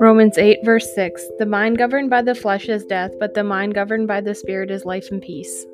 Romans 8, verse 6 The mind governed by the flesh is death, but the mind governed by the Spirit is life and peace.